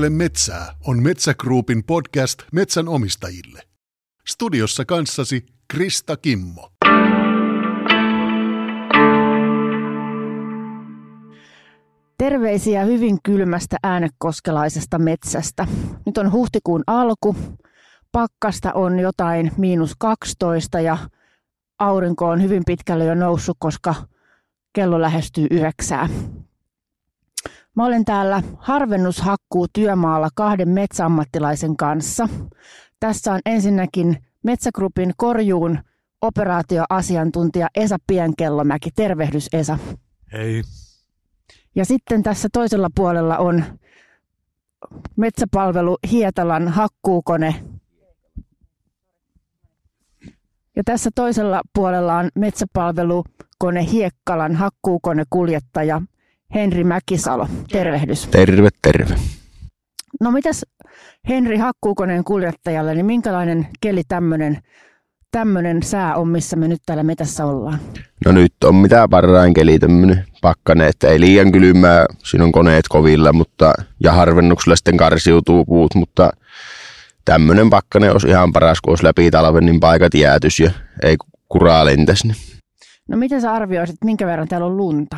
Kuuntele metsää on Metsä Groupin podcast metsän omistajille. Studiossa kanssasi Krista Kimmo. Terveisiä hyvin kylmästä äänekoskelaisesta metsästä. Nyt on huhtikuun alku. Pakkasta on jotain miinus 12 ja aurinko on hyvin pitkälle jo noussut, koska kello lähestyy yhdeksää. Mä olen täällä harvennushakkuu työmaalla kahden metsäammattilaisen kanssa. Tässä on ensinnäkin Metsägrupin korjuun operaatioasiantuntija Esa Pienkellomäki. Tervehdys Esa. Hei. Ja sitten tässä toisella puolella on metsäpalvelu Hietalan hakkuukone. Ja tässä toisella puolella on metsäpalvelukone Hiekkalan hakkuukonekuljettaja Henri Mäkisalo. Tervehdys. Terve, terve. No mitäs Henri hakkuukoneen kuljettajalle, niin minkälainen keli tämmöinen tämmöinen sää on, missä me nyt täällä metässä ollaan? No nyt on mitä parhain keli tämmöinen pakkane, että ei liian kylmää, siinä on koneet kovilla, mutta, ja harvennuksella sitten karsiutuu puut, mutta tämmöinen pakkane olisi ihan paras, kun olisi läpi talven, niin paikat jäätys ja ei kuraa lentäisi. No miten sä arvioisit, minkä verran täällä on lunta?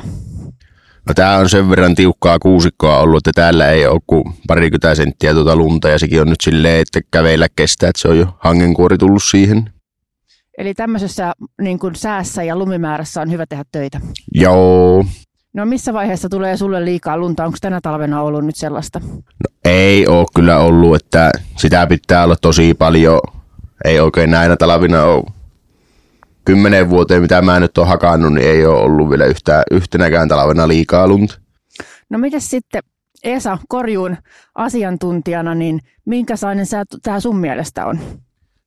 No tää on sen verran tiukkaa kuusikkoa ollut, että täällä ei ole kuin parikymmentä senttiä tuota lunta ja sekin on nyt silleen, että käveillä kestää, että se on jo hangenkuori tullut siihen. Eli tämmöisessä niin kuin säässä ja lumimäärässä on hyvä tehdä töitä. Joo. No missä vaiheessa tulee sulle liikaa lunta? Onko tänä talvena ollut nyt sellaista? No ei ole kyllä ollut, että sitä pitää olla tosi paljon. Ei oikein näinä talvina ole. Kymmenen vuoteen, mitä mä nyt oon hakannut, niin ei ole ollut vielä yhtä, yhtenäkään talvena liikaa lunta. No miten sitten Esa Korjuun asiantuntijana, niin minkälainen tämä sun mielestä on?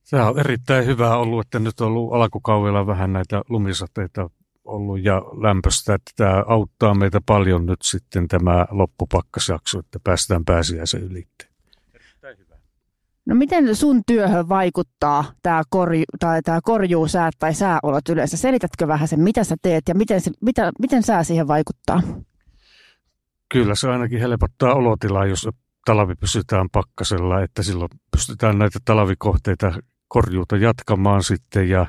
Se on erittäin hyvä ollut, että nyt on ollut alkukaudella vähän näitä lumisateita ollut ja lämpöstä, että tämä auttaa meitä paljon nyt sitten tämä loppupakkasjakso, että päästään pääsiäisen ylitte. No miten sun työhön vaikuttaa tämä, korju, tai tämä korjuusäät tai sääolot yleensä? Selitätkö vähän sen, mitä sä teet ja miten, se, mitä, miten sää siihen vaikuttaa? Kyllä se ainakin helpottaa olotilaa, jos talvi pysytään pakkasella, että silloin pystytään näitä talvikohteita korjuuta jatkamaan sitten ja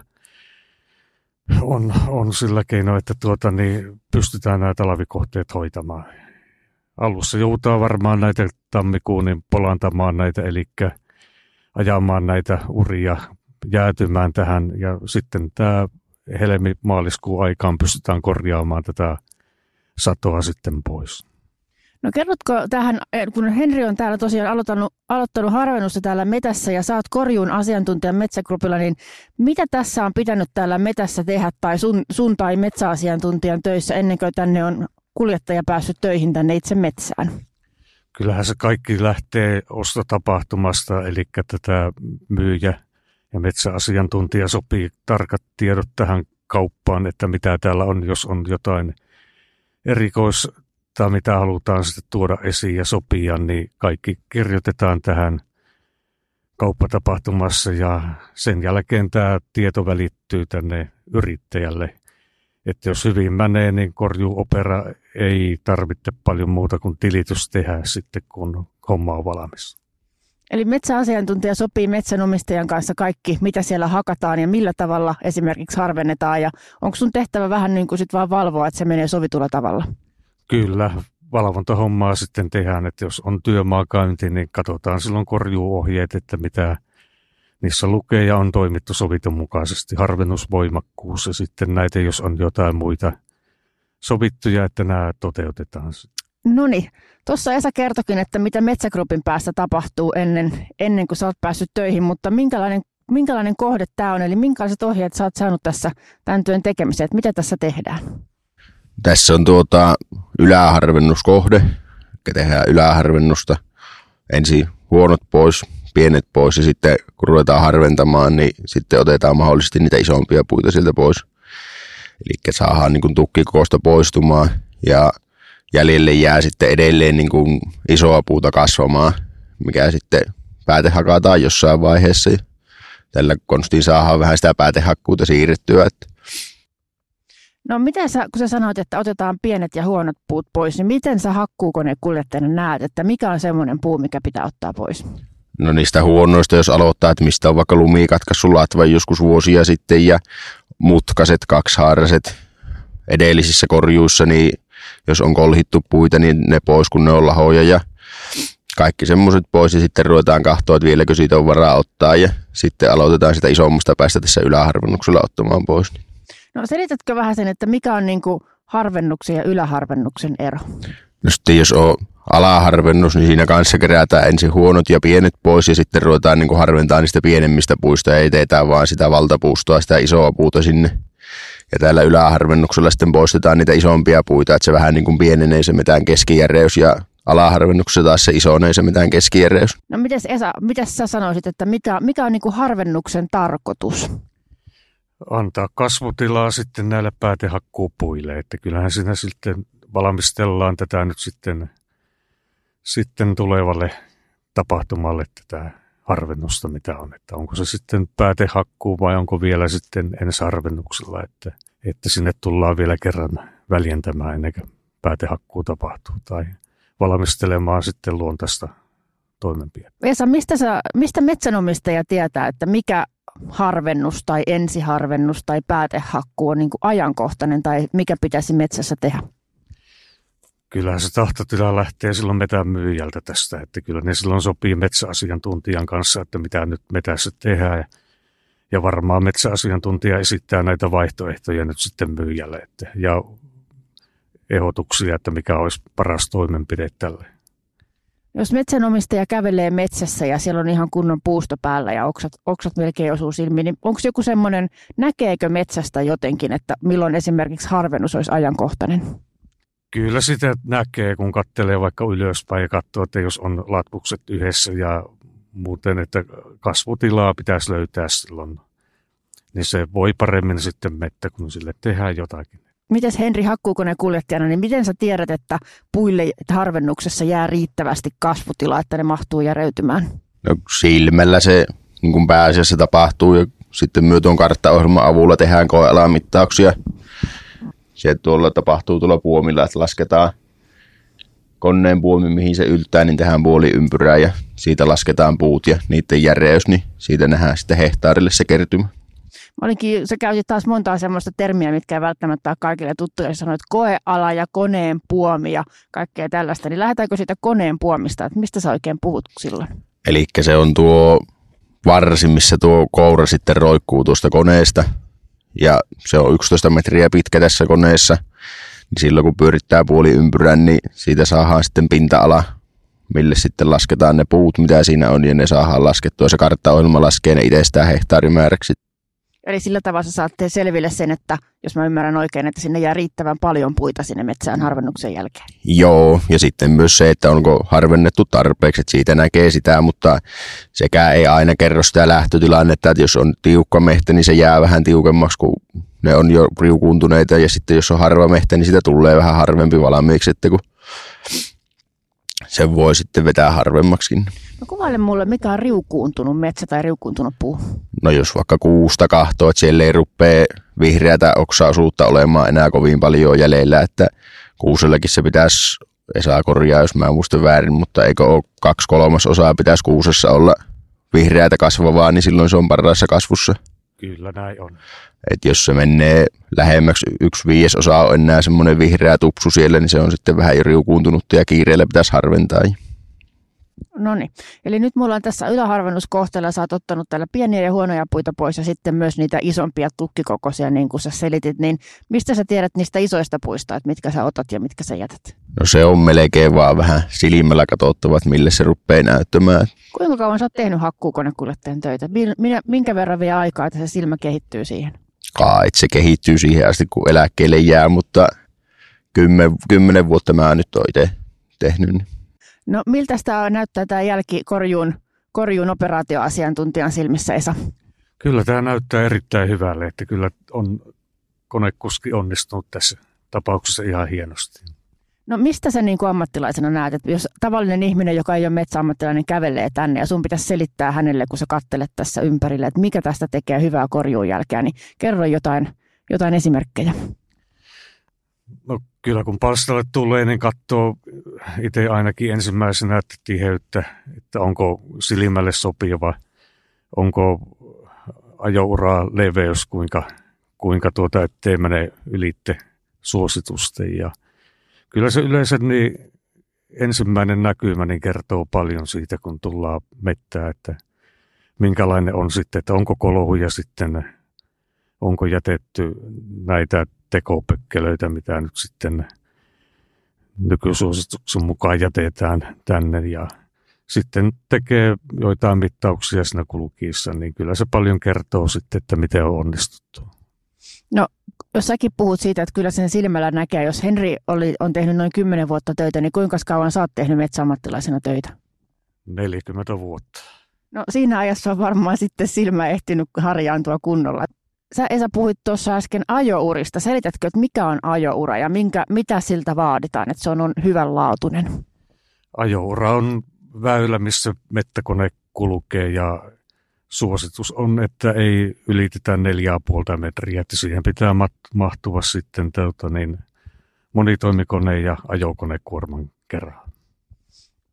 on, on sillä keino, että tuota, niin pystytään nämä talvikohteet hoitamaan. Alussa joudutaan varmaan näitä tammikuun niin polantamaan näitä, eli ajamaan näitä uria jäätymään tähän ja sitten tämä helmi-maaliskuun aikaan pystytään korjaamaan tätä satoa sitten pois. No kerrotko tähän, kun Henri on täällä tosiaan aloittanut, aloittanut harvennusta täällä metässä ja saat korjuun asiantuntijan metsägrupilla, niin mitä tässä on pitänyt täällä metässä tehdä tai sun, sun tai metsäasiantuntijan töissä ennen kuin tänne on kuljettaja päässyt töihin tänne itse metsään? Kyllähän se kaikki lähtee ostotapahtumasta, eli tätä myyjä ja metsäasiantuntija sopii tarkat tiedot tähän kauppaan, että mitä täällä on, jos on jotain erikois tai mitä halutaan sitten tuoda esiin ja sopia, niin kaikki kirjoitetaan tähän kauppatapahtumassa ja sen jälkeen tämä tieto välittyy tänne yrittäjälle. Että jos hyvin menee, niin korjuopera ei tarvitse paljon muuta kuin tilitys tehdä sitten, kun homma on valmis. Eli metsäasiantuntija sopii metsänomistajan kanssa kaikki, mitä siellä hakataan ja millä tavalla esimerkiksi harvennetaan. Ja onko sun tehtävä vähän niin kuin sit vaan valvoa, että se menee sovitulla tavalla? Kyllä, valvontahommaa sitten tehdään, että jos on työmaakäynti, niin katsotaan silloin korjuuohjeet, että mitä niissä lukee ja on toimittu sovitun mukaisesti. Harvennusvoimakkuus ja sitten näitä, jos on jotain muita sovittuja, että nämä toteutetaan. No niin, tuossa Esa kertokin, että mitä Metsägrupin päässä tapahtuu ennen, ennen kuin sä oot päässyt töihin, mutta minkälainen, minkälainen kohde tämä on, eli minkälaiset ohjeet sä oot saanut tässä tämän työn tekemiseen, että mitä tässä tehdään? Tässä on tuota yläharvennuskohde, tehdään yläharvennusta. Ensin huonot pois, pienet pois ja sitten kun ruvetaan harventamaan, niin sitten otetaan mahdollisesti niitä isompia puita sieltä pois. Eli saadaan niin tukkikoosta poistumaan ja jäljelle jää sitten edelleen niin kuin isoa puuta kasvamaan, mikä sitten päätehakataan jossain vaiheessa. Tällä konstiin saadaan vähän sitä päätehakkuuta siirrettyä. Että No miten sä, kun sä sanoit, että otetaan pienet ja huonot puut pois, niin miten sä kuljettajana näet, että mikä on semmoinen puu, mikä pitää ottaa pois? No niistä huonoista, jos aloittaa, että mistä on vaikka lumikatkaisu latva joskus vuosia sitten ja mutkaset, kaksihaaraset edellisissä korjuissa, niin jos on kolhittu puita, niin ne pois, kun ne on lahoja ja kaikki semmoiset pois ja sitten ruvetaan kahtoa, että vieläkö siitä on varaa ottaa ja sitten aloitetaan sitä isommasta päästä tässä yläharvennuksella ottamaan pois. No selitätkö vähän sen, että mikä on niin kuin harvennuksen ja yläharvennuksen ero? No sitten jos on alaharvennus, niin siinä kanssa kerätään ensin huonot ja pienet pois ja sitten ruvetaan niin kuin harventaa niistä pienemmistä puista ja ei teetään vaan sitä valtapuustoa, sitä isoa puuta sinne. Ja täällä yläharvennuksella sitten poistetaan niitä isompia puita, että se vähän niin kuin pienenee se mitään keskijäreys ja alaharvennuksessa taas se isonee se mitään keskijäreys. No mites Esa, mitäs sä sanoisit, että mikä, mikä on niin kuin harvennuksen tarkoitus? Antaa kasvutilaa sitten näille päätehakkuupuille, että kyllähän siinä sitten valmistellaan tätä nyt sitten, sitten tulevalle tapahtumalle tätä harvennusta, mitä on. Että onko se sitten päätehakkuu vai onko vielä sitten ensarvennuksella, että, että sinne tullaan vielä kerran väljentämään ennen kuin päätehakkuu tapahtuu tai valmistelemaan sitten luontaista toimenpidettä. Esa, mistä, sä, mistä metsänomistaja tietää, että mikä harvennus tai ensiharvennus tai päätehakkuu on niin ajankohtainen tai mikä pitäisi metsässä tehdä? Kyllähän se tahtotila lähtee silloin metän myyjältä tästä, että kyllä ne silloin sopii metsäasiantuntijan kanssa, että mitä nyt metässä tehdään. Ja varmaan metsäasiantuntija esittää näitä vaihtoehtoja nyt sitten myyjälle että, ja ehdotuksia, että mikä olisi paras toimenpide tälle. Jos metsänomistaja kävelee metsässä ja siellä on ihan kunnon puusto päällä ja oksat, oksat melkein osuu silmiin, niin onko joku semmoinen, näkeekö metsästä jotenkin, että milloin esimerkiksi harvennus olisi ajankohtainen? Kyllä sitä näkee, kun katselee vaikka ylöspäin ja katsoo, että jos on latvukset yhdessä ja muuten, että kasvutilaa pitäisi löytää silloin, niin se voi paremmin sitten mettä, kun sille tehdään jotakin. Mites Henri hakkuukoneen kuljettajana, niin miten sä tiedät, että puille harvennuksessa jää riittävästi kasvutilaa, että ne mahtuu järeytymään? No silmällä se niin kuin pääasiassa tapahtuu ja sitten myös tuon karttaohjelman avulla tehdään koealamittauksia se tuolla tapahtuu tuolla puomilla, että lasketaan koneen puomi, mihin se yltää, niin tehdään puoli ympyrää ja siitä lasketaan puut ja niiden järeys, niin siitä nähdään sitten hehtaarille se kertymä. Mä olinkin, sä käytit taas monta semmoista termiä, mitkä ei välttämättä ole kaikille tuttuja. Sanoit koeala ja koneen puomi ja kaikkea tällaista. Niin lähdetäänkö siitä koneen puomista, että mistä sä oikein puhut silloin? Eli se on tuo varsi, missä tuo koura sitten roikkuu tuosta koneesta ja se on 11 metriä pitkä tässä koneessa, niin silloin kun pyörittää puoli ympyrän, niin siitä saadaan sitten pinta-ala, mille sitten lasketaan ne puut, mitä siinä on, ja ne saadaan laskettua. Se karttaohjelma laskee ne itsestään hehtaarimääräksi. Eli sillä tavalla saatte selville sen, että jos mä ymmärrän oikein, että sinne jää riittävän paljon puita sinne metsään harvennuksen jälkeen. Joo, ja sitten myös se, että onko harvennettu tarpeeksi, että siitä näkee sitä, mutta sekä ei aina kerro sitä lähtötilannetta, että jos on tiukka mehtä, niin se jää vähän tiukemmaksi, kun ne on jo riukuuntuneita, ja sitten jos on harva mehtä, niin sitä tulee vähän harvempi valmiiksi, että kun sen voi sitten vetää harvemmaksikin. No kuvaile mulle, mikä on riukuuntunut metsä tai riukuuntunut puu? No jos vaikka kuusta kahtoo, että siellä ei rupea vihreätä oksaosuutta olemaan enää kovin paljon jäljellä, että kuusellakin se pitäisi, Esa korjaa jos mä muistan väärin, mutta eikö ole kaksi kolmasosaa pitäisi kuusessa olla vihreätä kasvavaa, niin silloin se on parhaassa kasvussa. Kyllä näin on. Et jos se menee lähemmäksi yksi viidesosa on enää semmoinen vihreä tupsu siellä, niin se on sitten vähän jo riukuuntunut ja kiireellä pitäisi harventaa. No niin, eli nyt mulla on tässä yläharvennuskohteella, sä oot ottanut täällä pieniä ja huonoja puita pois ja sitten myös niitä isompia tukkikokoisia, niin kuin sä selitit, niin mistä sä tiedät niistä isoista puista, että mitkä sä otat ja mitkä sä jätät? No se on melkein vaan vähän silmällä katsottavat, mille se rupeaa näyttämään. Kuinka kauan sä oot tehnyt hakkuukonekuljettajan töitä? Minä, minkä verran vie aikaa, että se silmä kehittyy siihen? Kai, se kehittyy siihen asti, kun eläkkeelle jää, mutta kymmen, kymmenen vuotta mä nyt oon itse tehnyt. Niin No miltä tämä näyttää tämä jälki korjuun, korjuun operaatioasiantuntijan silmissä, Esa? Kyllä tämä näyttää erittäin hyvälle, että kyllä on konekuski onnistunut tässä tapauksessa ihan hienosti. No mistä sä niin kuin ammattilaisena näet, että jos tavallinen ihminen, joka ei ole metsäammattilainen, kävelee tänne ja sun pitäisi selittää hänelle, kun sä kattelet tässä ympärille, että mikä tästä tekee hyvää korjuun jälkeä, niin kerro jotain, jotain esimerkkejä. No kyllä kun palstalle tulee, niin katsoo itse ainakin ensimmäisenä että tiheyttä, että onko silmälle sopiva, onko ajouraa leveys, kuinka, kuinka tuota, ettei mene ylitte suositusten. Ja kyllä se yleensä niin ensimmäinen näkymä niin kertoo paljon siitä, kun tullaan mettää, että minkälainen on sitten, että onko kolhuja sitten, onko jätetty näitä tekopökkelöitä, mitä nyt sitten nykysuosituksen mukaan jätetään tänne ja sitten tekee joitain mittauksia siinä kulkiessa, niin kyllä se paljon kertoo sitten, että miten on onnistuttu. No, jos säkin puhut siitä, että kyllä sen silmällä näkee, jos Henri oli, on tehnyt noin 10 vuotta töitä, niin kuinka kauan sä oot tehnyt metsäammattilaisena töitä? 40 vuotta. No siinä ajassa on varmaan sitten silmä ehtinyt harjaantua kunnolla. Sä Esa puhuit tuossa äsken ajourista. Selitätkö, että mikä on ajoura ja minkä, mitä siltä vaaditaan, että se on, on hyvänlaatuinen? Ajoura on väylä, missä mettäkone kulkee ja suositus on, että ei ylitetä neljä puolta metriä, että siihen pitää mahtua sitten tuota, niin, monitoimikone ja ajokonekuorman kerran.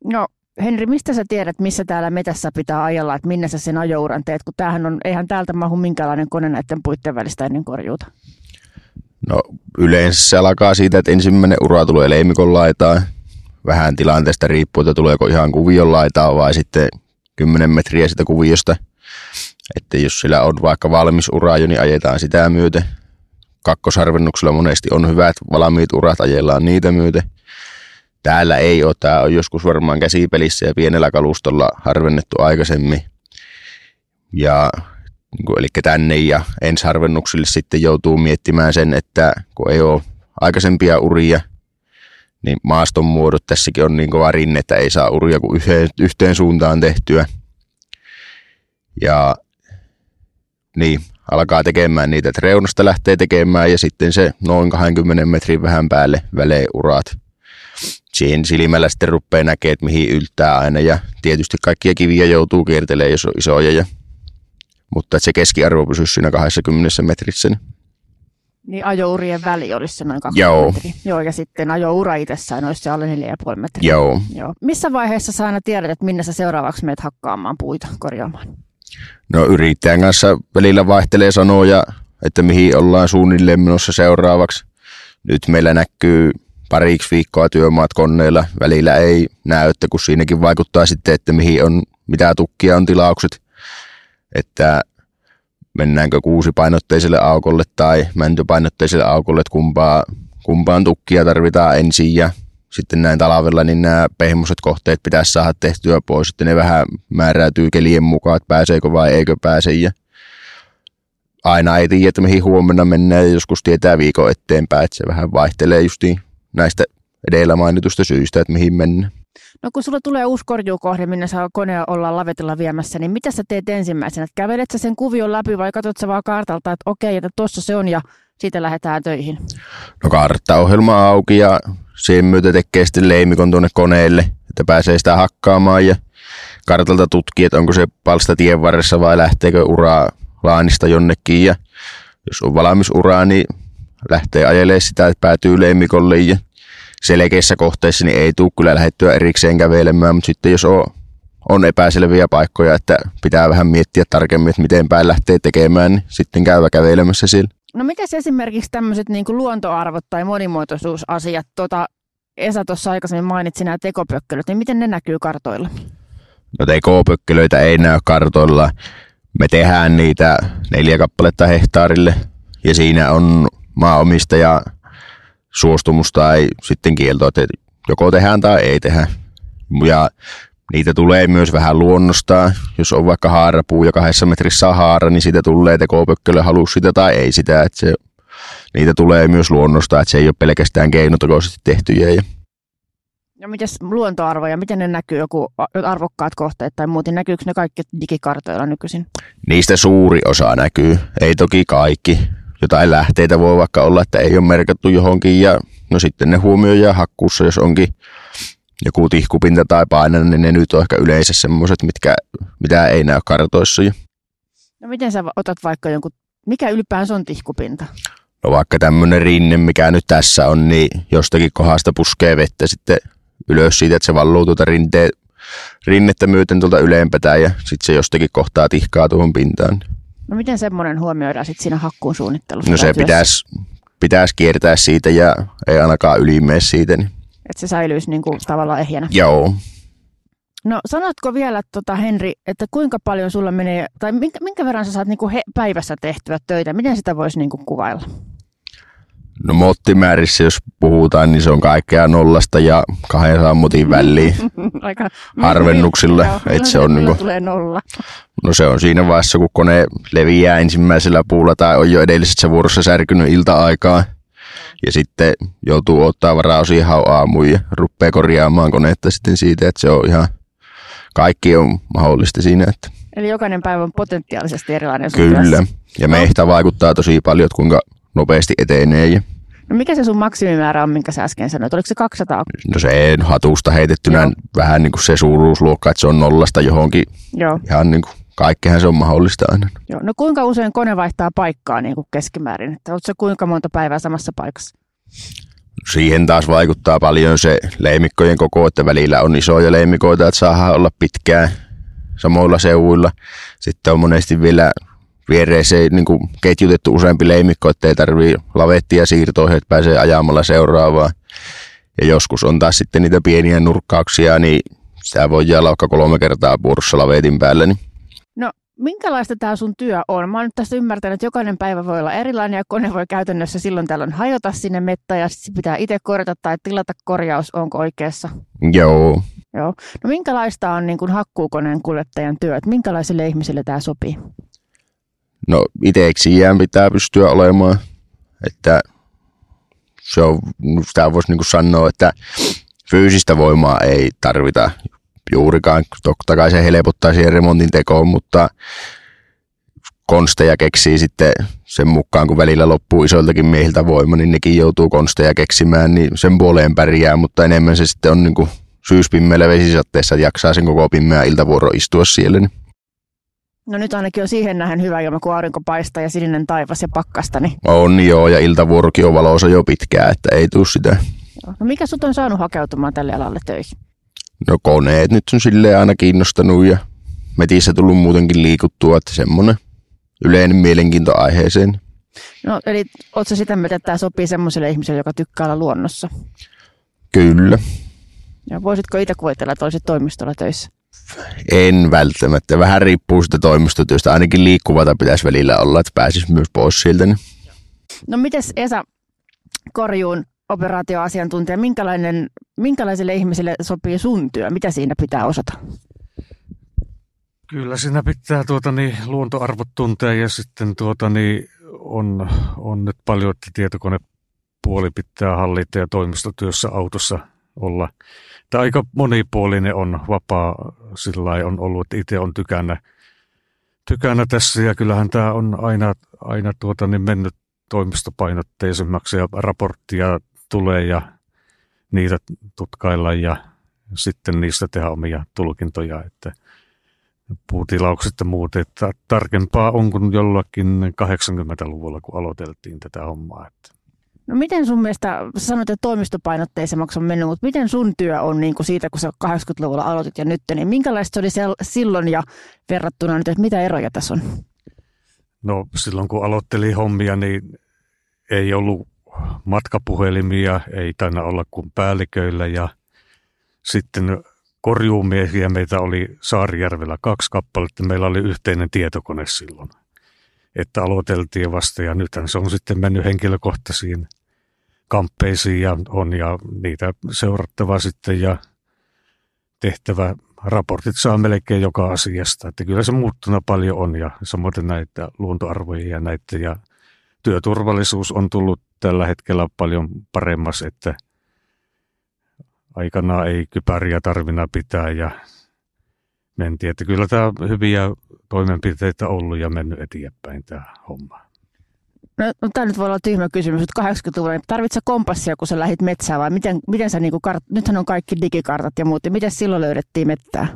No Henri, mistä sä tiedät, missä täällä metässä pitää ajella, että minne sä sen ajouran teet, kun tämähän on, eihän täältä mahu minkälainen kone näiden puitten välistä ennen korjuuta? No yleensä se alkaa siitä, että ensimmäinen ura tulee leimikon laitaan. Vähän tilanteesta riippuu, että tuleeko ihan kuvion laitaa vai sitten 10 metriä sitä kuviosta. Että jos sillä on vaikka valmis ura jo, niin ajetaan sitä myöten. Kakkosarvennuksella monesti on hyvät valmiit urat, ajellaan niitä myöten. Täällä ei ole, tämä on joskus varmaan käsipelissä ja pienellä kalustolla harvennettu aikaisemmin. Ja niin kuin, eli tänne ja ensiharvennuksille sitten joutuu miettimään sen, että kun ei ole aikaisempia uria, niin maaston muodot tässäkin on niin kova rinne, että ei saa uria kuin yhteen, yhteen suuntaan tehtyä. Ja niin, alkaa tekemään niitä, että reunasta lähtee tekemään ja sitten se noin 20 metrin vähän päälle välee urat – siihen silmällä sitten rupeaa näkemään, että mihin yltää aina ja tietysti kaikkia kiviä joutuu kiertelemään, jos on isoja. Ja, mutta että se keskiarvo pysyisi siinä 20 metrissä. Niin, niin ajourien väli olisi se noin 20 Joo. metriä. Joo, ja sitten ajoura itsessään olisi se alle 4,5 metriä. Joo. Joo. Missä vaiheessa sä aina tiedät, että minne sä seuraavaksi menet hakkaamaan puita, korjaamaan? No yrittäjän kanssa välillä vaihtelee sanoja, että mihin ollaan suunnilleen menossa seuraavaksi. Nyt meillä näkyy pariksi viikkoa työmaat koneilla. Välillä ei näy, että kun siinäkin vaikuttaa sitten, että mihin on, mitä tukkia on tilaukset. Että mennäänkö kuusipainotteiselle aukolle tai mäntypainotteiselle aukolle, että kumpaa, kumpaan tukkia tarvitaan ensin ja sitten näin talvella, niin nämä pehmoiset kohteet pitäisi saada tehtyä pois, että ne vähän määräytyy kelien mukaan, että pääseekö vai eikö pääse. Ja aina ei tiedä, että mihin huomenna mennään ja joskus tietää viikon eteenpäin, että se vähän vaihtelee justiin näistä edellä mainitusta syistä, että mihin mennään. No kun sulla tulee uusi korjuukohde, minne saa konea olla lavetella viemässä, niin mitä sä teet ensimmäisenä? Kävelet sä sen kuvion läpi vai katsot sä vaan kartalta, että okei, että tuossa se on ja siitä lähdetään töihin? No karttaohjelma auki ja sen myötä tekee sitten leimikon tuonne koneelle, että pääsee sitä hakkaamaan ja kartalta tutkii, että onko se palsta tien varressa vai lähteekö uraa laanista jonnekin ja jos on valmis uraa, niin lähtee ajelemaan sitä, että päätyy leimikolle ja selkeissä kohteissa niin ei tule kyllä lähettyä erikseen kävelemään, mutta sitten jos on, on epäselviä paikkoja, että pitää vähän miettiä tarkemmin, että miten päin lähtee tekemään, niin sitten käyvä kävelemässä sillä. No miten esimerkiksi tämmöiset niin luontoarvot tai monimuotoisuusasiat, tota, Esa tuossa aikaisemmin mainitsi nämä tekopökkölöt, niin miten ne näkyy kartoilla? No tekopökkelöitä ei näy kartoilla. Me tehdään niitä neljä kappaletta hehtaarille ja siinä on maanomistaja suostumus tai sitten kielto, että joko tehdään tai ei tehdä. Ja niitä tulee myös vähän luonnosta. Jos on vaikka haarapuu ja kahdessa metrissä on haara, niin siitä tulee tekopökkölö halus sitä tai ei sitä. Että se, niitä tulee myös luonnosta, että se ei ole pelkästään keinotekoisesti tehtyjä. Ja No miten luontoarvoja, miten ne näkyy, joku arvokkaat kohteet tai muuten, näkyykö ne kaikki digikartoilla nykyisin? Niistä suuri osa näkyy, ei toki kaikki jotain lähteitä voi vaikka olla, että ei ole merkattu johonkin ja no sitten ne huomioidaan hakkuussa, jos onkin joku tihkupinta tai paine, niin ne nyt on ehkä yleensä semmoiset, mitkä, mitä ei näy kartoissa. No miten sä otat vaikka jonkun, mikä ylipäänsä on tihkupinta? No vaikka tämmöinen rinne, mikä nyt tässä on, niin jostakin kohdasta puskee vettä sitten ylös siitä, että se valluu tuota rinteen, rinnettä myöten tuolta ylempää ja sitten se jostakin kohtaa tihkaa tuohon pintaan. No miten semmoinen huomioidaan sitten siinä hakkuun suunnittelussa? No se pitäisi pitäis kiertää siitä ja ei ainakaan ylimee siitä. Niin. Että se säilyisi niin kuin tavallaan ehjänä. Joo. No sanotko vielä, tota, Henri, että kuinka paljon sulla menee, tai minkä, minkä verran sä saat niin kuin he, päivässä tehtyä töitä? Miten sitä voisi niin kuin kuvailla? No mottimäärissä, jos puhutaan, niin se on kaikkea nollasta ja kahden sammutin väliin Aika harvennuksilla. Että se on milloin niinku, tulee nolla. No se on siinä vaiheessa, kun kone leviää ensimmäisellä puulla tai on jo edellisessä vuorossa särkynyt ilta-aikaa. Ja sitten joutuu ottaa varausia ihan aamuun ja rupeaa korjaamaan konetta sitten siitä, että se on ihan, kaikki on mahdollista siinä. Että Eli jokainen päivä on potentiaalisesti erilainen kyllä. työssä. Ja mehtä vaikuttaa tosi paljon, että kuinka nopeasti etenee. Ja No mikä se sun maksimimäärä on, minkä sä äsken sanoit? Oliko se 200? No se hatusta heitettynä Joo. vähän niin kuin se suuruusluokka, että se on nollasta johonkin. Joo. Ihan niin kuin kaikkehan se on mahdollista aina. Joo. No kuinka usein kone vaihtaa paikkaa niin kuin keskimäärin? Että oletko se kuinka monta päivää samassa paikassa? Siihen taas vaikuttaa paljon se leimikkojen koko, että välillä on isoja leimikoita, että saadaan olla pitkään samoilla seuduilla. Sitten on monesti vielä viereeseen niin kuin ketjutettu useampi leimikko, että ei tarvii lavettia siirtoihin, että pääsee ajamalla seuraavaan. Ja joskus on taas sitten niitä pieniä nurkkauksia, niin sitä voi vaikka kolme kertaa vuorossa lavetin päällä. Niin minkälaista tämä sun työ on? Mä oon nyt tästä ymmärtänyt, että jokainen päivä voi olla erilainen ja kone voi käytännössä silloin tällöin hajota sinne mettään ja sitten pitää itse korjata tai tilata korjaus, onko oikeassa. joo, Joo. No minkälaista on niin kuin hakkuukoneen kuljettajan työ? Että minkälaiselle ihmiselle tämä sopii? No itseksiään pitää pystyä olemaan, että se on, sitä voisi niin sanoa, että fyysistä voimaa ei tarvita juurikaan. Totta kai se helpottaa siihen remontin tekoon, mutta konsteja keksii sitten sen mukaan, kun välillä loppuu isoiltakin miehiltä voima, niin nekin joutuu konsteja keksimään, niin sen puoleen pärjää, mutta enemmän se sitten on niin kuin syyspimmeillä vesisatteessa, että jaksaa sen koko pimmeä iltavuoro istua siellä. Niin. No nyt ainakin on siihen nähden hyvä ilma, kun aurinko paistaa ja sininen taivas ja pakkasta. Niin... On joo, ja iltavuorokin on valossa jo pitkään, että ei tule sitä. Joo. No mikä sut on saanut hakeutumaan tälle alalle töihin? No koneet nyt on silleen aina kiinnostanut ja metissä tullut muutenkin liikuttua, että semmoinen yleinen mielenkiinto aiheeseen. No eli ootko sitä mieltä, että tämä sopii semmoiselle ihmiselle, joka tykkää olla luonnossa? Kyllä, Ja voisitko itse kuvitella, että olisit toimistolla töissä? en välttämättä. Vähän riippuu sitä toimistotyöstä. Ainakin liikkuvata pitäisi välillä olla, että pääsisi myös pois sieltä. Niin. No mites Esa Korjuun operaatioasiantuntija, minkälainen, minkälaiselle ihmiselle sopii sun työ? Mitä siinä pitää osata? Kyllä siinä pitää tuota, niin, luontoarvot tuntea ja sitten tuota, niin, on, on nyt paljon, että tietokonepuoli pitää hallita ja toimistotyössä autossa olla. Tämä aika monipuolinen on vapaa, sillä on ollut, että itse on tykänä, tykänä tässä ja kyllähän tämä on aina, aina tuota, niin mennyt toimistopainotteisemmaksi ja raporttia tulee ja niitä tutkailla ja sitten niistä tehdä omia tulkintoja, että puutilaukset ja muut, että tarkempaa on kuin jollakin 80-luvulla, kun aloiteltiin tätä hommaa. Että No miten sun mielestä, sä sanoit, että toimistopainotteisemmaksi on mennyt, mutta miten sun työ on niin kuin siitä, kun sä 80-luvulla aloitit ja nyt, niin minkälaista se oli silloin ja verrattuna nyt, että mitä eroja tässä on? no silloin kun aloittelin hommia, niin ei ollut matkapuhelimia, ei taina olla kuin päälliköillä ja sitten korjuumiehiä meitä oli Saarijärvellä kaksi kappaletta. Meillä oli yhteinen tietokone silloin, että aloiteltiin vasta ja nythän se on sitten mennyt henkilökohtaisiin kamppeisiin ja on ja niitä seurattava sitten ja tehtävä raportit saa melkein joka asiasta. Että kyllä se muuttuna paljon on ja samoin näitä luontoarvoja ja näitä ja työturvallisuus on tullut tällä hetkellä paljon paremmas, että aikanaan ei kypäriä tarvina pitää ja mentiin. Että kyllä tämä hyviä toimenpiteitä ollut ja mennyt eteenpäin tämä homma. No, no tämä nyt voi olla tyhmä kysymys, mutta 80-luvulla, niin tarvitsetko kompassia, kun sä lähdit metsään vai miten, miten sä niinku kart... nythän on kaikki digikartat ja muut, ja miten silloin löydettiin mettää?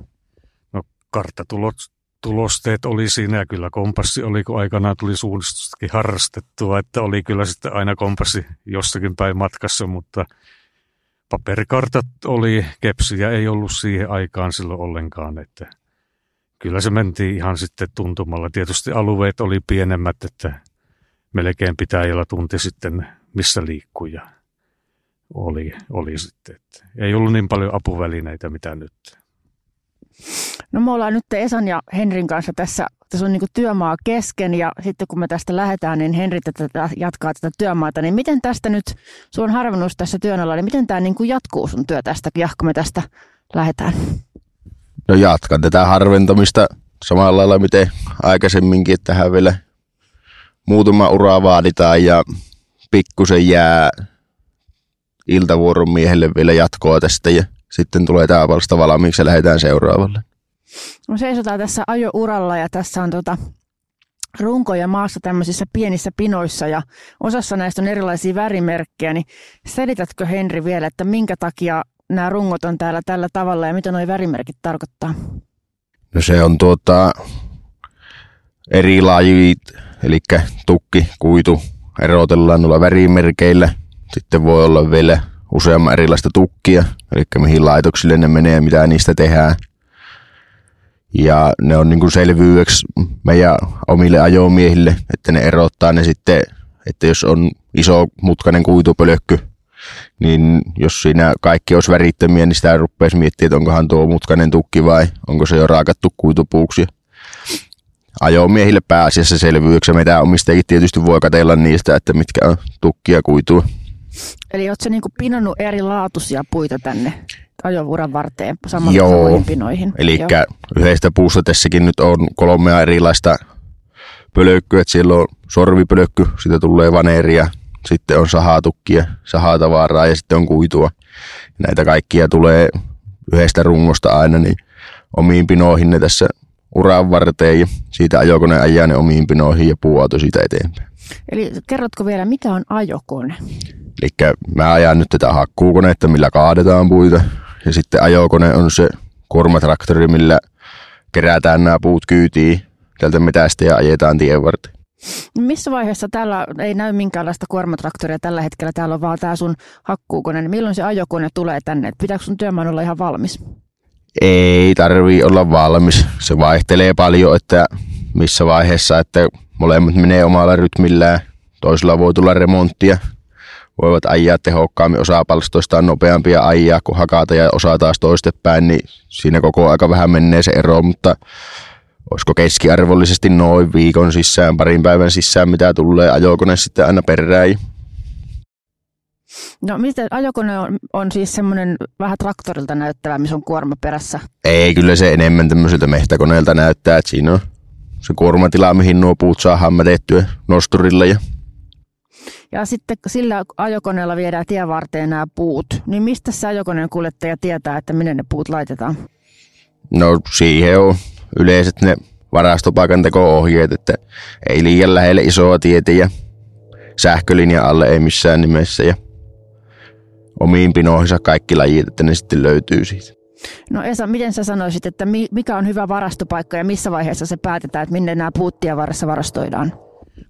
No karttatulot tulosteet oli siinä ja kyllä kompassi oli, kun aikanaan tuli suunnistustakin harrastettua, että oli kyllä sitten aina kompassi jossakin päin matkassa, mutta paperikartat oli, kepsiä ei ollut siihen aikaan silloin ollenkaan, että kyllä se mentiin ihan sitten tuntumalla. Tietysti alueet oli pienemmät, että melkein pitää olla tunti sitten, missä liikkuu ja oli, oli sitten. Että ei ollut niin paljon apuvälineitä, mitä nyt. No me ollaan nyt Esan ja Henrin kanssa tässä, tässä on niin työmaa kesken ja sitten kun me tästä lähdetään, niin Henri tätä, jatkaa tätä työmaata. Niin miten tästä nyt, sun on harvennus tässä työn alla, niin miten tämä niin jatkuu sun työ tästä, kun me tästä lähdetään? No jatkan tätä harventamista samalla lailla miten aikaisemminkin, että tähän vielä muutama ura vaaditaan ja pikkusen jää iltavuoron miehelle vielä jatkoa tästä ja sitten tulee tämä vasta valmiiksi ja lähdetään seuraavalle. No seisotaan tässä ajouralla ja tässä on tota runkoja maassa tämmöisissä pienissä pinoissa ja osassa näistä on erilaisia värimerkkejä, niin selitätkö Henri vielä, että minkä takia nämä rungot on täällä tällä tavalla ja mitä nuo värimerkit tarkoittaa? No se on tuota eri lajit, eli tukki, kuitu, erotellaan noilla värimerkeillä. Sitten voi olla vielä useamman erilaista tukkia, eli mihin laitoksille ne menee ja mitä niistä tehdään. Ja ne on niin kuin selvyydeksi meidän omille ajomiehille, että ne erottaa ne sitten, että jos on iso mutkainen kuitupölökky, niin jos siinä kaikki olisi värittömiä, niin sitä rupeaisi miettimään, että onkohan tuo mutkainen tukki vai onko se jo raakattu kuitupuuksi. Ajomiehille pääasiassa selvyydeksi. Meitä omistajakin tietysti voi katella niistä, että mitkä on tukkia kuitua. Eli oletko niin pinannut eri laatuisia puita tänne ajovuoran varteen samoin Joo, pinoihin? eli yhdestä puusta tässäkin nyt on kolmea erilaista pölökkyä. Että siellä on sorvipölökky, siitä tulee vaneeria, sitten on sahatukkia, sahatavaraa ja sitten on kuitua. Näitä kaikkia tulee yhdestä rungosta aina, niin omiin pinoihin ne tässä uran varteen ja siitä ajokone ajaa ne omiin pinoihin ja puuauto siitä eteenpäin. Eli kerrotko vielä, mikä on ajokone? Eli mä ajan nyt tätä hakkuukonetta, millä kaadetaan puita. Ja sitten ajokone on se kuormatraktori, millä kerätään nämä puut kyytiin tältä metästä ja ajetaan tien varten. Missä vaiheessa täällä ei näy minkäänlaista kuormatraktoria tällä hetkellä? Täällä on vaan tämä sun hakkuukone. Niin milloin se ajokone tulee tänne? Pitääkö sun työmaan olla ihan valmis? Ei tarvii olla valmis. Se vaihtelee paljon, että missä vaiheessa, että molemmat menee omalla rytmillään. Toisella voi tulla remonttia, voivat ajaa tehokkaammin, osaa palstoistaan nopeampia ajaa kuin hakata ja osaa taas toistepäin, niin siinä koko aika vähän menee se ero, mutta olisiko keskiarvollisesti noin viikon sisään, parin päivän sisään, mitä tulee ajokone sitten aina perään. No miten ajokone on, on siis semmoinen vähän traktorilta näyttävä, missä on kuorma perässä? Ei, kyllä se enemmän tämmöiseltä mehtäkoneelta näyttää, että siinä on se kuormatila, mihin nuo puut saa hammetettyä nosturilla ja ja sitten sillä ajokoneella viedään tien varteen nämä puut. Niin mistä se ajokoneen kuljettaja tietää, että minne ne puut laitetaan? No siihen on yleiset ne varastopaikan teko-ohjeet, että ei liian lähelle isoa tietä ja sähkölinja alle ei missään nimessä ja omiin pinoihinsa kaikki lajit, että ne sitten löytyy siitä. No Esa, miten sä sanoisit, että mikä on hyvä varastopaikka ja missä vaiheessa se päätetään, että minne nämä puut varassa varastoidaan?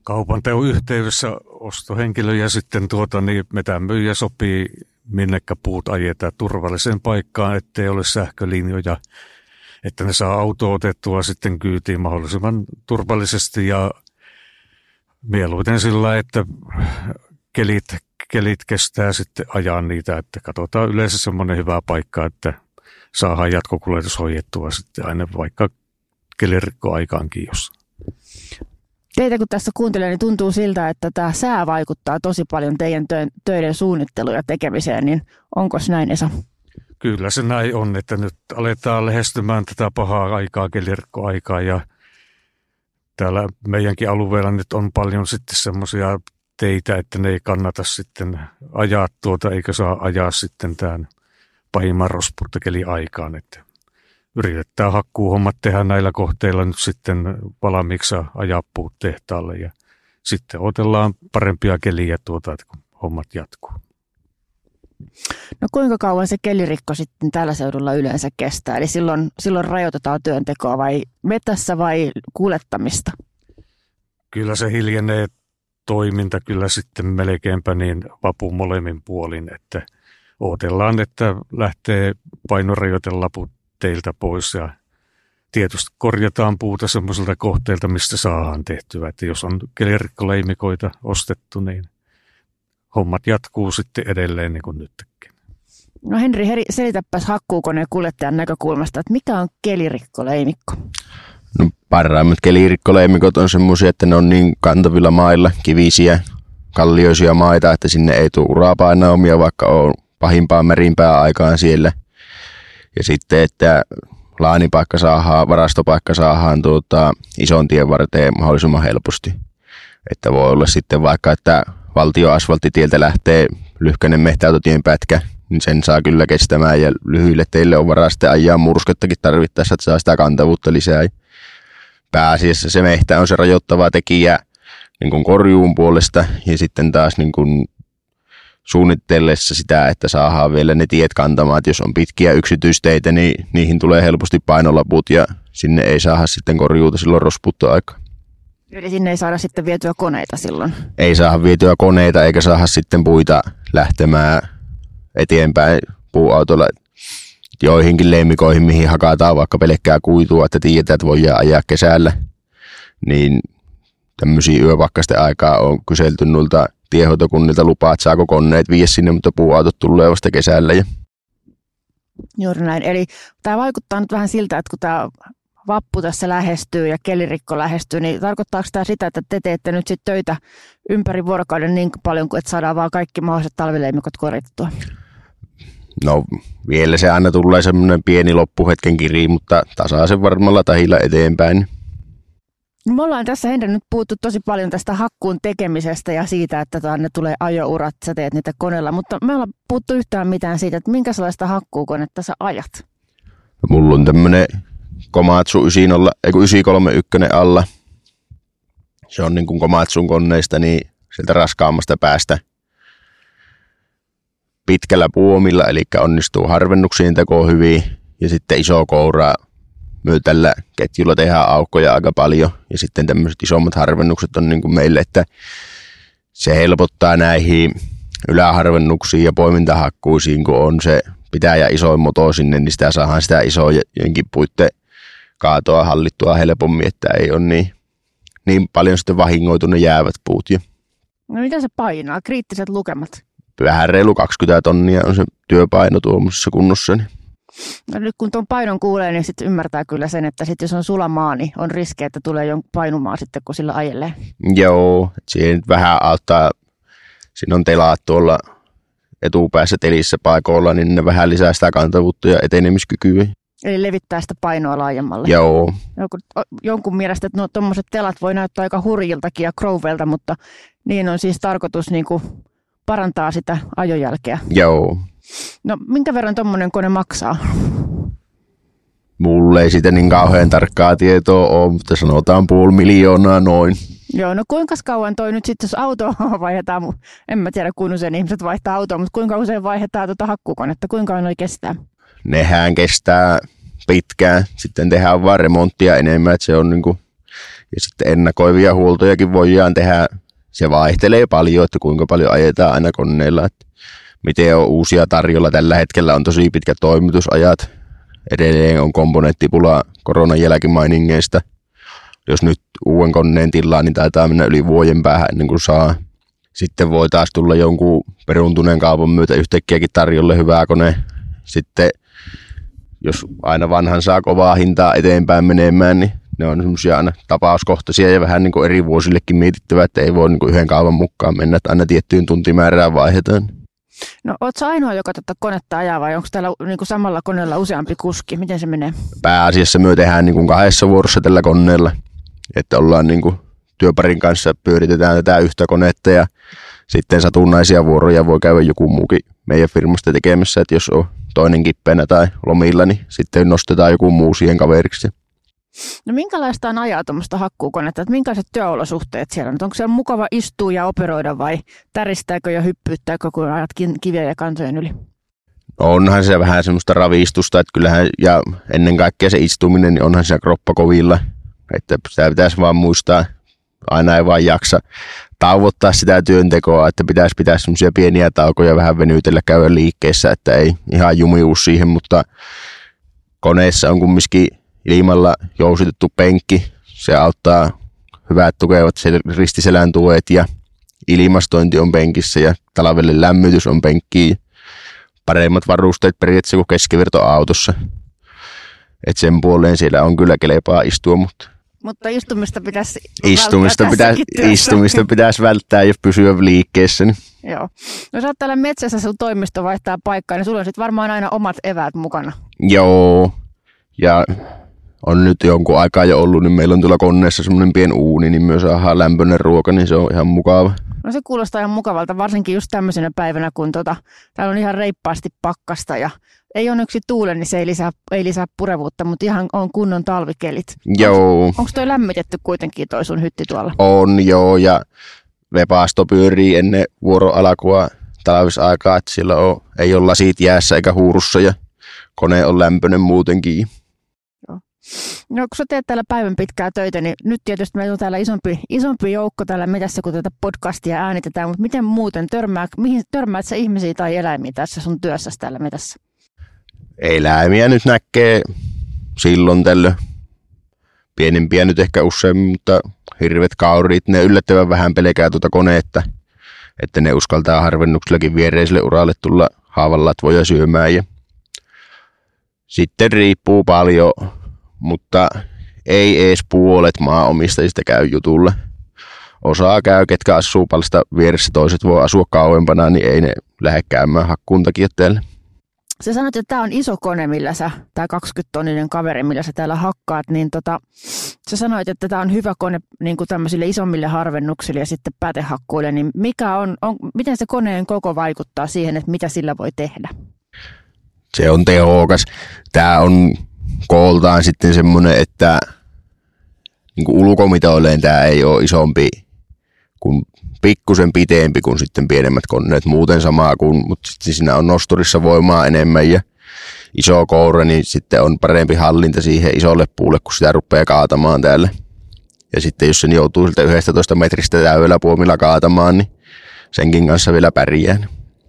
kaupan teon yhteydessä ostohenkilö ja sitten tuota, niin myyjä sopii, minnekä puut ajetaan turvalliseen paikkaan, ettei ole sähkölinjoja, että ne saa auto otettua sitten kyytiin mahdollisimman turvallisesti ja mieluiten sillä, että kelit, kelit kestää sitten ajaa niitä, että katsotaan yleensä semmoinen hyvä paikka, että saadaan jatkokuljetus hoidettua sitten aina vaikka kelirikko aikaankin, jos Teitä kun tässä kuuntelee, niin tuntuu siltä, että tämä sää vaikuttaa tosi paljon teidän töiden suunnitteluun ja tekemiseen, niin onko näin Esa? Kyllä se näin on, että nyt aletaan lähestymään tätä pahaa aikaa, kelirkkoaikaa ja täällä meidänkin alueella nyt on paljon sitten semmoisia teitä, että ne ei kannata sitten ajaa tuota, eikä saa ajaa sitten tämän pahimman rospurtakeli aikaan. Että yritetään hakkuuhommat tehdä näillä kohteilla nyt sitten valmiiksi ajaa puut tehtaalle ja sitten otellaan parempia keliä tuota, että kun hommat jatkuu. No kuinka kauan se kelirikko sitten tällä seudulla yleensä kestää? Eli silloin, silloin rajoitetaan työntekoa vai metässä vai kuljettamista? Kyllä se hiljenee toiminta kyllä sitten melkeinpä niin vapu molemmin puolin, että odotellaan, että lähtee painorajoitelaput teiltä pois ja tietysti korjataan puuta semmoiselta kohteelta, mistä saadaan tehtyä. Että jos on kelirikkoleimikoita ostettu, niin hommat jatkuu sitten edelleen niin kuin nytkin. No Henri, heri, selitäpäs hakkuukoneen kuljettajan näkökulmasta, että mikä on kelirikkoleimikko? No, parhaimmat kelirikkoleimikot on semmoisia, että ne on niin kantavilla mailla, kivisiä, kallioisia maita, että sinne ei tule urapainaumia, vaikka on pahimpaan merimpää aikaan siellä. Ja sitten, että laanipaikka saadaan, varastopaikka saadaan tuota, ison tien varteen mahdollisimman helposti. Että voi olla sitten vaikka, että valtioasfalttitieltä lähtee lyhkäinen mehtäautotien pätkä, niin sen saa kyllä kestämään ja lyhyille teille on varaa sitten ajaa murskettakin tarvittaessa, että saa sitä kantavuutta lisää. Pääasiassa se mehtä on se rajoittava tekijä niin kuin korjuun puolesta ja sitten taas niin kuin suunnitellessa sitä, että saadaan vielä ne tiet kantamaan, että jos on pitkiä yksityisteitä, niin niihin tulee helposti painolaput ja sinne ei saada sitten korjuuta silloin rosputtoaika. Eli sinne ei saada sitten vietyä koneita silloin? Ei saada vietyä koneita eikä saada sitten puita lähtemään eteenpäin puuautolla joihinkin lemmikoihin, mihin hakataan vaikka pelkkää kuitua, että tiedetään, että voidaan ajaa kesällä, niin tämmöisiä yöpakkasten aikaa on kyselty noilta tiehoitokunnilta lupaa, että saako koneet viedä sinne, mutta puuautot tulee vasta kesällä. Ja... Juuri näin. Eli tämä vaikuttaa nyt vähän siltä, että kun tämä vappu tässä lähestyy ja kelirikko lähestyy, niin tarkoittaako tämä sitä, että te teette nyt sitten töitä ympäri vuorokauden niin paljon, että saadaan vaan kaikki mahdolliset talvileimikot korjattua? No vielä se aina tulee semmoinen pieni loppuhetken kiri, mutta tasaisen varmalla tahilla eteenpäin. Me ollaan tässä Henri nyt puhuttu tosi paljon tästä hakkuun tekemisestä ja siitä, että ne tulee ajourat, sä teet niitä koneella, mutta me ollaan puhuttu yhtään mitään siitä, että minkä sellaista hakkuukonetta sä ajat? Mulla on tämmönen Komatsu 931 alla. Se on niin kuin Komatsun koneista, niin sieltä raskaammasta päästä pitkällä puomilla, eli onnistuu harvennuksiin teko hyvin, ja sitten iso koura myö tällä ketjulla tehdään aukkoja aika paljon, ja sitten tämmöiset isommat harvennukset on niin kuin meille, että se helpottaa näihin yläharvennuksiin ja poimintahakkuisiin, kun on se pitää ja isoin moto sinne, niin sitä saadaan sitä isojenkin puitte kaatoa hallittua helpommin, että ei ole niin, niin paljon sitten vahingoitu jäävät puut. Ja no mitä se painaa? Kriittiset lukemat? Vähän reilu 20 tonnia on se työpaino tuommoisessa kunnossa. Niin. No nyt kun tuon painon kuulee, niin sitten ymmärtää kyllä sen, että sit jos on sulamaa, niin on riski, että tulee jo painumaa sitten, kun sillä ajelee. Joo, siinä vähän auttaa. Siinä on telaat tuolla etupäässä telissä paikoilla, niin ne vähän lisää sitä kantavuutta ja etenemiskykyä. Eli levittää sitä painoa laajemmalle. Joo. Jonkun, jonkun mielestä, että no, tuommoiset telat voi näyttää aika hurjiltakin ja Crovelta, mutta niin on siis tarkoitus niin kuin parantaa sitä ajojälkeä. Joo. No minkä verran tuommoinen kone maksaa? Mulle ei siitä niin kauhean tarkkaa tietoa ole, mutta sanotaan puoli miljoonaa noin. Joo, no kuinka kauan toi nyt sitten, jos auto vaihdetaan, en mä tiedä kuinka usein ihmiset vaihtaa autoa, mutta kuinka usein vaihdetaan tuota hakkukonetta, kuinka kauan noi kestää? Nehän kestää pitkään, sitten tehdään vaan remonttia enemmän, että se on niin kuin, ja sitten ennakoivia huoltojakin voidaan tehdä, se vaihtelee paljon, että kuinka paljon ajetaan aina koneella, että miten on uusia tarjolla tällä hetkellä, on tosi pitkät toimitusajat, edelleen on komponenttipula koronan jälkimainingeista, jos nyt uuden koneen tilaa, niin taitaa mennä yli vuoden päähän ennen kuin saa. Sitten voi taas tulla jonkun peruntuneen kaupan myötä yhtäkkiäkin tarjolle hyvää kone. Sitten jos aina vanhan saa kovaa hintaa eteenpäin menemään, niin ne on semmoisia aina tapauskohtaisia ja vähän niin kuin eri vuosillekin mietittävä, että ei voi niin kuin yhden kaavan mukaan mennä, että aina tiettyyn tuntimäärään vaihdetaan. No ootko ainoa, joka tätä konetta ajaa vai onko täällä niin kuin samalla koneella useampi kuski? Miten se menee? Pääasiassa me tehdään niin kuin kahdessa vuorossa tällä koneella, että ollaan niin kuin työparin kanssa pyöritetään tätä yhtä konetta ja sitten satunnaisia vuoroja voi käydä joku muukin meidän firmasta tekemässä, että jos on toinen kippeenä tai lomilla, niin sitten nostetaan joku muu siihen kaveriksi. No minkälaista on ajaa tuommoista hakkuukonetta? Että minkälaiset työolosuhteet siellä on? Onko siellä mukava istua ja operoida vai täristääkö ja hyppyyttääkö, kun ajat kiviä ja kantojen yli? onhan se vähän semmoista ravistusta, että kyllähän, ja ennen kaikkea se istuminen, niin onhan se kroppa kovilla, että sitä pitäisi vaan muistaa, aina ei vaan jaksa tauottaa sitä työntekoa, että pitäisi pitää semmoisia pieniä taukoja vähän venytellä käydä liikkeessä, että ei ihan jumiu siihen, mutta koneessa on kumminkin ilmalla jousitettu penkki, se auttaa hyvät tukevat ristiselän tuet ja ilmastointi on penkissä ja talvelle lämmitys on penkkiin paremmat varusteet periaatteessa kuin keskivertoautossa. Et sen puoleen siellä on kyllä kelepaa istua, mutta mutta istumista pitäisi istumista pitäisi, istumista pitäisi välttää ja pysyä liikkeessä. Niin. Joo. No sä oot täällä metsässä, sun toimisto vaihtaa paikkaa, niin sulla on sitten varmaan aina omat eväät mukana. Joo. Ja on nyt jonkun aikaa jo ollut, niin meillä on tuolla koneessa semmoinen pien uuni, niin myös saadaan lämpöinen ruoka, niin se on ihan mukava. No se kuulostaa ihan mukavalta, varsinkin just tämmöisenä päivänä, kun tota, täällä on ihan reippaasti pakkasta ja ei ole yksi tuule, niin se ei lisää, ei lisää purevuutta, mutta ihan on kunnon talvikelit. Joo. Onko toi lämmitetty kuitenkin toi sun hytti tuolla? On joo, ja vepaasto pyörii ennen vuoroalkua talvisaikaa, että siellä on, ei ole lasit jäässä eikä huurussa ja kone on lämpöinen muutenkin. No kun sä teet täällä päivän pitkää töitä, niin nyt tietysti meillä on täällä isompi, isompi joukko täällä metässä, kun tätä podcastia äänitetään, mutta miten muuten, törmää, mihin, törmäät sä ihmisiä tai eläimiä tässä sun työssä täällä metässä? Eläimiä nyt näkee silloin tällöin. Pienempiä nyt ehkä usein, mutta hirvet kaurit, ne yllättävän vähän pelkää tuota koneetta, että ne uskaltaa harvennuksellakin viereiselle uralle tulla haavanlatvoja syömään. Ja sitten riippuu paljon mutta ei edes puolet maaomistajista käy jutulle. Osaa käy, ketkä asuu palsta vieressä, toiset voi asua kauempana, niin ei ne lähde käymään hakkuun takia teille. Sä sanoit, että tämä on iso kone, millä sä, tämä 20-tonninen kaveri, millä sä täällä hakkaat, niin tota, sä sanoit, että tämä on hyvä kone niin kuin tämmöisille isommille harvennuksille ja sitten päätehakkuille, niin mikä on, on, miten se koneen koko vaikuttaa siihen, että mitä sillä voi tehdä? Se on tehokas. Tämä on kooltaan sitten semmoinen, että niin kuin ulkomitoilleen tämä ei ole isompi kuin pikkusen pitempi kuin sitten pienemmät koneet. Muuten samaa kuin, mutta sitten siinä on nosturissa voimaa enemmän ja iso koura, niin sitten on parempi hallinta siihen isolle puulle, kun sitä rupeaa kaatamaan täällä. Ja sitten jos sen joutuu siltä 11 metristä täydellä puomilla kaatamaan, niin senkin kanssa vielä pärjää.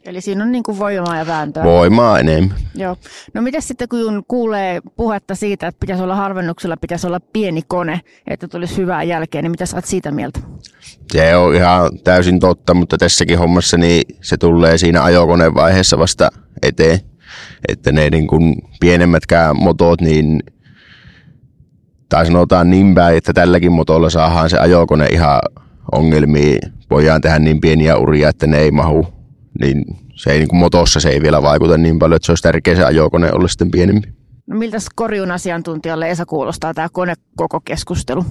Eli siinä on niin kuin voimaa ja vääntöä. Voimaa enemmän. Joo. No mitä sitten kun kuulee puhetta siitä, että pitäisi olla harvennuksella, pitäisi olla pieni kone, että tulisi hyvää jälkeen, niin mitä sä oot siitä mieltä? Se on ihan täysin totta, mutta tässäkin hommassa niin se tulee siinä ajokoneen vaiheessa vasta eteen. Että ne niin kuin pienemmätkään motot, niin tai sanotaan niin päin, että tälläkin motolla saadaan se ajokone ihan ongelmiin. Voidaan tehdä niin pieniä uria, että ne ei mahu niin se ei niin kuin motossa se ei vielä vaikuta niin paljon, että se olisi tärkeä se ajokone olla sitten pienempi. No miltä korjun asiantuntijalle Esa kuulostaa tämä kone koko keskustelu?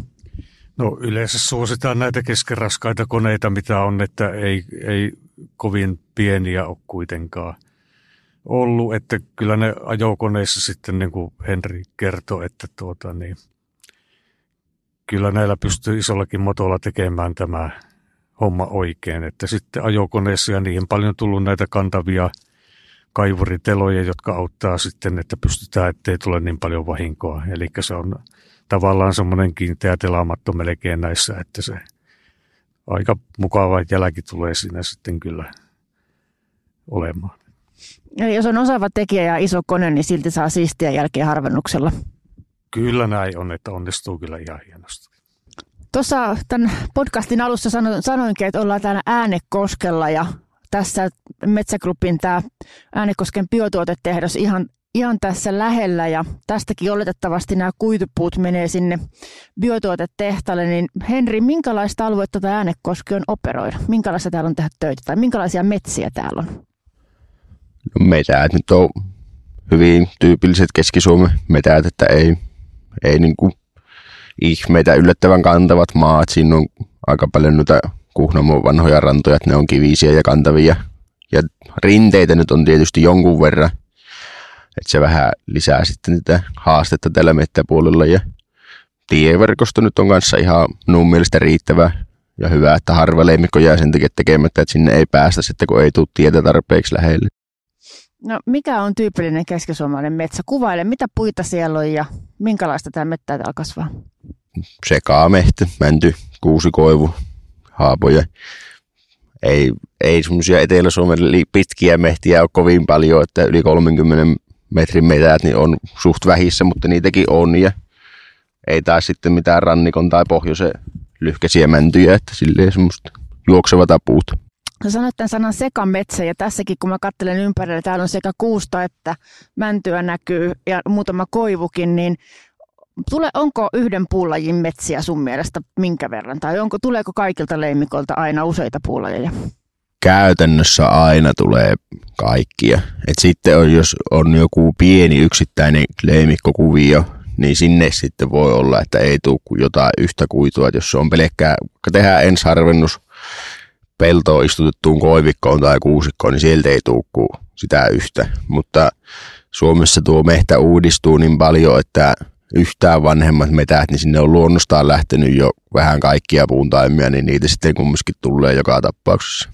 No yleensä suositaan näitä keskenraskaita koneita, mitä on, että ei, ei kovin pieniä ole kuitenkaan ollut, että kyllä ne ajokoneissa sitten niin kuin Henri kertoi, että tuota niin, kyllä näillä pystyy isollakin motolla tekemään tämä homma oikein. Että sitten ajokoneessa ja niihin paljon tullut näitä kantavia kaivuriteloja, jotka auttaa sitten, että pystytään, ettei tule niin paljon vahinkoa. Eli se on tavallaan semmoinen kiinteä telaamatto melkein näissä, että se aika mukava jälki tulee siinä sitten kyllä olemaan. Ja jos on osaava tekijä ja iso kone, niin silti saa siistiä jälkeä harvennuksella. Kyllä näin on, että onnistuu kyllä ihan hienosti. Tuossa tämän podcastin alussa sanoinkin, että ollaan täällä Äänekoskella ja tässä Metsägrupin tämä Äänekosken biotuotetehdas ihan, ihan tässä lähellä ja tästäkin oletettavasti nämä kuitupuut menee sinne biotuotetehtaalle, niin Henri, minkälaista aluetta tämä Äänekoski on operoida? Minkälaista täällä on tehdä töitä tai minkälaisia metsiä täällä on? No metät nyt on hyvin tyypilliset Keski-Suomen metät, että ei, ei niin kuin ihmeitä yllättävän kantavat maat. Siinä on aika paljon noita Kuhnamon vanhoja rantoja, että ne on kivisiä ja kantavia. Ja rinteitä nyt on tietysti jonkun verran, että se vähän lisää sitten tätä haastetta tällä mettäpuolella. Ja tieverkosto nyt on kanssa ihan minun mielestä riittävä ja hyvä, että harva leimikko jää sen takia tekemättä, että sinne ei päästä sitten, kun ei tule tietä tarpeeksi lähelle. No mikä on tyypillinen keskisuomalainen metsä? Kuvaile, mitä puita siellä on ja minkälaista tämä mettä täällä kasvaa? Sekaamehtä, mänty, kuusikoivu, haapoja. Ei, ei semmoisia Etelä-Suomen pitkiä mehtiä ole kovin paljon, että yli 30 metrin metät niin on suht vähissä, mutta niitäkin on ja ei taas sitten mitään rannikon tai pohjoisen lyhkäisiä mäntyjä, että silleen semmoista juoksevata puuta. Sanoit tämän sanan sekametsä ja tässäkin kun mä katselen ympärillä, täällä on sekä kuusta että mäntyä näkyy ja muutama koivukin, niin tule, onko yhden puulajin metsiä sun mielestä minkä verran? Tai onko, tuleeko kaikilta leimikolta aina useita puulajeja? Käytännössä aina tulee kaikkia. Et sitten on, jos on joku pieni yksittäinen leimikkokuvio, niin sinne sitten voi olla, että ei tule jotain yhtä kuitua. Et jos on pelkkää, tehdään ensiharvennus peltoon istutettuun koivikkoon tai kuusikkoon, niin sieltä ei tule sitä yhtä. Mutta Suomessa tuo mehtä uudistuu niin paljon, että yhtään vanhemmat metät, niin sinne on luonnostaan lähtenyt jo vähän kaikkia puuntaimia, niin niitä sitten kumminkin tulee joka tapauksessa.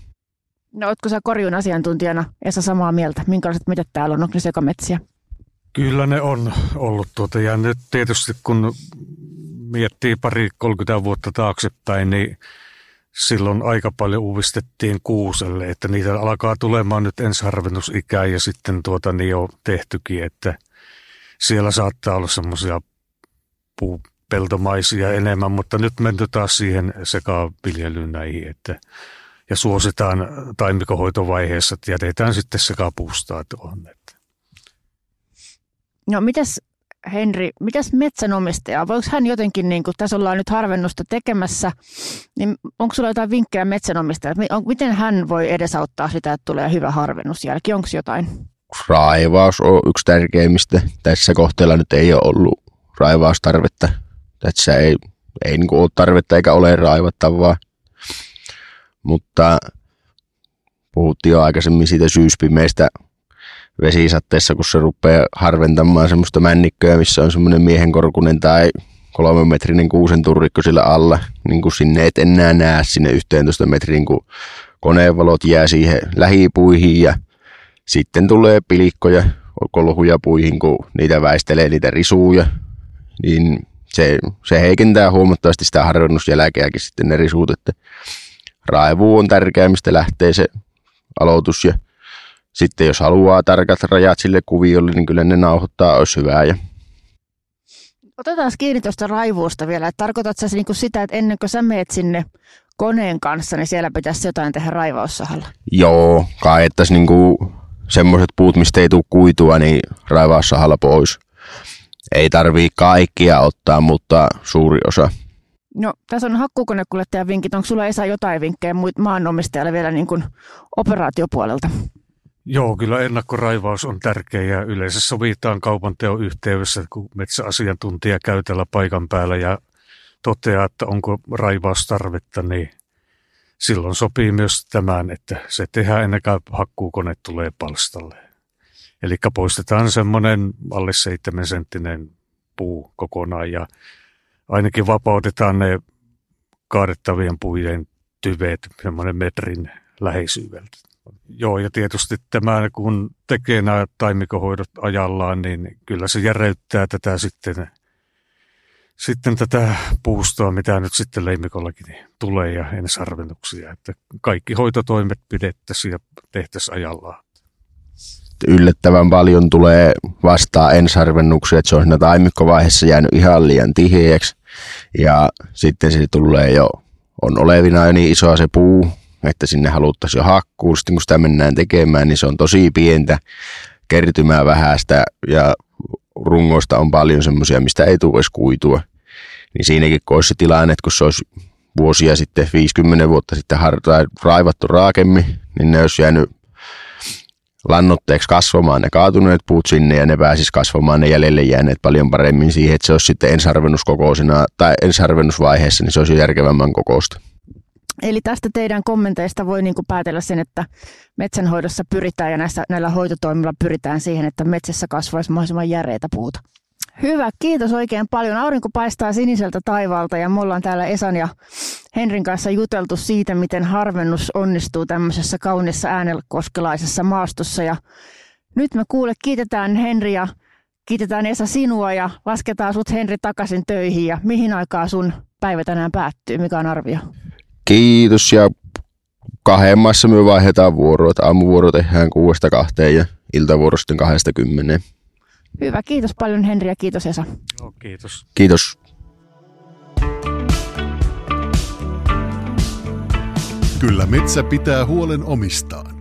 No ootko sä korjun asiantuntijana Esa samaa mieltä? Minkälaiset metät täällä on? Onko ne sekametsiä? Kyllä ne on ollut tuota. Ja nyt tietysti kun miettii pari 30 vuotta taaksepäin, niin silloin aika paljon uudistettiin kuuselle, että niitä alkaa tulemaan nyt ensiharvennusikää ja sitten tuota niin on tehtykin, että siellä saattaa olla semmoisia puupeltomaisia enemmän, mutta nyt menty taas siihen sekaviljelyyn näihin, että ja suositaan taimikohoitovaiheessa, että jätetään sitten sekapuustaa tuohon. Että. No mitäs Henri, mitäs metsänomistaja, voiko hän jotenkin, niin kun tässä ollaan nyt harvennusta tekemässä, niin onko sulla jotain vinkkejä metsänomistajalle? Miten hän voi edesauttaa sitä, että tulee hyvä harvennusjälki? Onko jotain? Raivaus on yksi tärkeimmistä. Tässä kohteella nyt ei ole ollut raivaustarvetta. Tässä ei, ei niin ole tarvetta eikä ole raivattavaa. Mutta puhuttiin jo aikaisemmin siitä syyspimeistä vesisatteessa, kun se rupeaa harventamaan semmoista männikköä, missä on semmoinen miehenkorkunen tai kolme metrinen kuusen turrikko sillä alla, niin kuin sinne et enää näe sinne 11 metrin, kun koneenvalot jää siihen lähipuihin ja sitten tulee pilikkoja, kolhuja puihin, kun niitä väistelee niitä risuja, niin se, se heikentää huomattavasti sitä harvennusjälkeäkin sitten ne risut, että raivu on tärkeä, mistä lähtee se aloitus ja sitten jos haluaa tarkat rajat sille kuviolle, niin kyllä ne nauhoittaa, olisi hyvää. Ja... Otetaan kiinni tuosta raivuusta vielä. Että tarkoitatko sä niinku sitä, että ennen kuin sä meet sinne koneen kanssa, niin siellä pitäisi jotain tehdä raivaussahalla? Joo, kaettaisi niinku semmoiset puut, mistä ei tule kuitua, niin raivaussahalla pois. Ei tarvii kaikkia ottaa, mutta suuri osa. No, tässä on hakkuukonekuljettajan vinkit. Onko sulla Esa jotain vinkkejä maanomistajalle vielä niin kuin operaatiopuolelta? Joo, kyllä ennakkoraivaus on tärkeä ja yleensä sovitaan kaupanteon yhteydessä, kun metsäasiantuntija käy tällä paikan päällä ja toteaa, että onko raivaustarvetta, niin silloin sopii myös tämän, että se tehdään ennen kuin hakkuukone tulee palstalle. Eli poistetaan semmoinen alle 7 senttinen puu kokonaan ja ainakin vapautetaan ne kaadettavien puiden tyveet semmoinen metrin läheisyydeltä. Joo, ja tietysti tämä, kun tekee nämä taimikohoidot ajallaan, niin kyllä se järeyttää tätä sitten, sitten tätä puustoa, mitä nyt sitten leimikollakin tulee ja ensarvennuksia. Että kaikki hoitotoimet pidettäisiin ja tehtäisiin ajallaan. Yllättävän paljon tulee vastaan ensarvennuksia, että se on siinä taimikkovaiheessa jäänyt ihan liian tiheäksi. Ja sitten se tulee jo, on olevina jo niin isoa se puu, että sinne haluttaisiin jo hakkuu. Sitten kun sitä mennään tekemään, niin se on tosi pientä kertymää vähäistä ja rungoista on paljon semmoisia, mistä ei tule edes kuitua. Niin siinäkin kun olisi se tilanne, että kun se olisi vuosia sitten, 50 vuotta sitten har- raivattu raakemmin, niin ne olisi jäänyt lannotteeksi kasvamaan ne kaatuneet puut sinne ja ne pääsis kasvamaan ne jäljelle jääneet paljon paremmin siihen, että se olisi sitten ensarvennuskokoisena tai ensarvennusvaiheessa, niin se olisi järkevämmän kokoista. Eli tästä teidän kommenteista voi niin kuin päätellä sen, että metsänhoidossa pyritään ja näissä, näillä hoitotoimilla pyritään siihen, että metsässä kasvaisi mahdollisimman järeitä puuta. Hyvä, kiitos oikein paljon. Aurinko paistaa siniseltä taivaalta ja me ollaan täällä Esan ja Henrin kanssa juteltu siitä, miten harvennus onnistuu tämmöisessä kaunissa äänekoskelaisessa maastossa. Ja nyt me kuule, kiitetään Henri ja kiitetään Esa sinua ja lasketaan sut Henri takaisin töihin. Ja mihin aikaa sun päivä tänään päättyy? Mikä on arvio? Kiitos ja kahden maassa me vaihdetaan vuoroa. Aamuvuoro tehdään kuudesta kahteen ja iltavuoro sitten kahdesta kymmeneen. Hyvä, kiitos paljon Henri ja kiitos Esa. Joo, kiitos. Kiitos. Kyllä metsä pitää huolen omistaan.